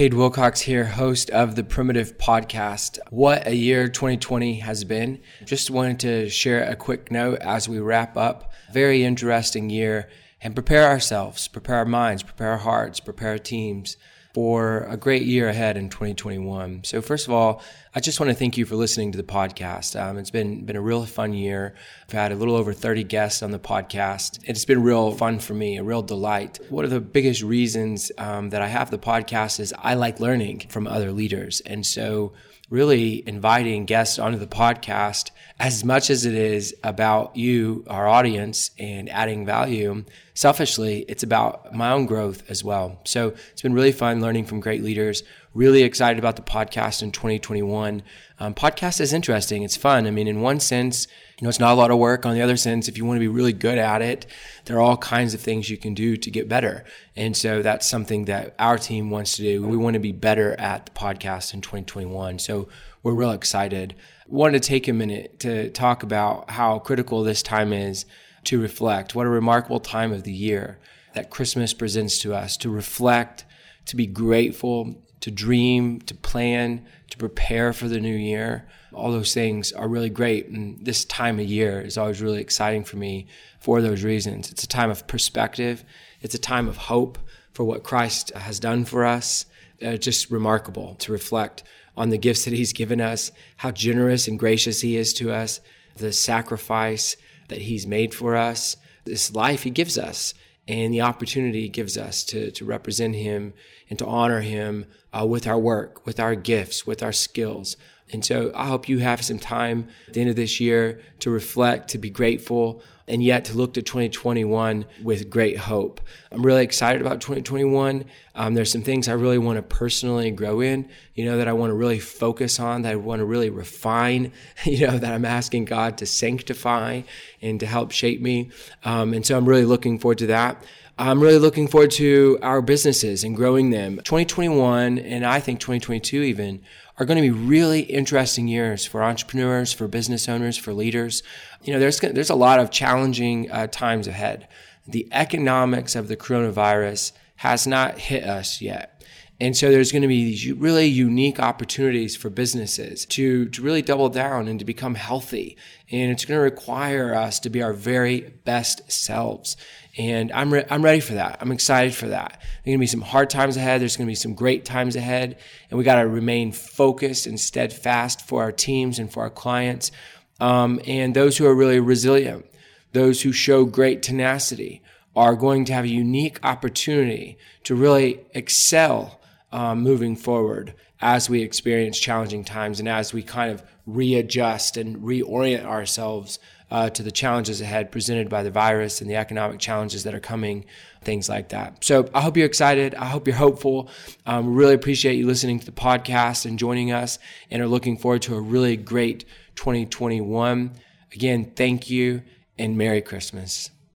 Kade Wilcox here, host of the Primitive Podcast. What a year 2020 has been. Just wanted to share a quick note as we wrap up. Very interesting year and prepare ourselves, prepare our minds, prepare our hearts, prepare our teams for a great year ahead in 2021. So first of all, I just want to thank you for listening to the podcast. Um, it's been been a real fun year. I've had a little over 30 guests on the podcast. It's been real fun for me, a real delight. One of the biggest reasons um, that I have the podcast is I like learning from other leaders, and so really inviting guests onto the podcast as much as it is about you, our audience, and adding value. Selfishly, it's about my own growth as well. So it's been really fun learning from great leaders. Really excited about the podcast in 2021. Um, podcast is interesting. It's fun. I mean, in one sense, you know, it's not a lot of work. On the other sense, if you want to be really good at it, there are all kinds of things you can do to get better. And so that's something that our team wants to do. We want to be better at the podcast in 2021. So we're real excited. Wanted to take a minute to talk about how critical this time is to reflect. What a remarkable time of the year that Christmas presents to us to reflect, to be grateful, to dream, to plan, to prepare for the new year. All those things are really great. And this time of year is always really exciting for me for those reasons. It's a time of perspective, it's a time of hope for what Christ has done for us. Uh, just remarkable to reflect on the gifts that He's given us, how generous and gracious He is to us, the sacrifice that He's made for us, this life He gives us and the opportunity he gives us to, to represent him and to honor him uh, with our work, with our gifts, with our skills. And so I hope you have some time at the end of this year to reflect, to be grateful, and yet to look to 2021 with great hope. I'm really excited about 2021. Um, there's some things I really want to personally grow in, you know, that I want to really focus on, that I want to really refine, you know, that I'm asking God to sanctify and to help shape me. Um, and so I'm really looking forward to that. I'm really looking forward to our businesses and growing them. 2021 and I think 2022 even are going to be really interesting years for entrepreneurs, for business owners, for leaders. You know, there's there's a lot of challenging uh, times ahead. The economics of the coronavirus has not hit us yet. And so there's going to be these really unique opportunities for businesses to, to really double down and to become healthy. And it's going to require us to be our very best selves. And I'm, re- I'm ready for that. I'm excited for that. There's going to be some hard times ahead. There's going to be some great times ahead. And we got to remain focused and steadfast for our teams and for our clients. Um, and those who are really resilient, those who show great tenacity, are going to have a unique opportunity to really excel um, moving forward as we experience challenging times and as we kind of readjust and reorient ourselves uh, to the challenges ahead presented by the virus and the economic challenges that are coming, things like that. So I hope you're excited. I hope you're hopeful. Um, really appreciate you listening to the podcast and joining us and are looking forward to a really great 2021. Again, thank you and Merry Christmas.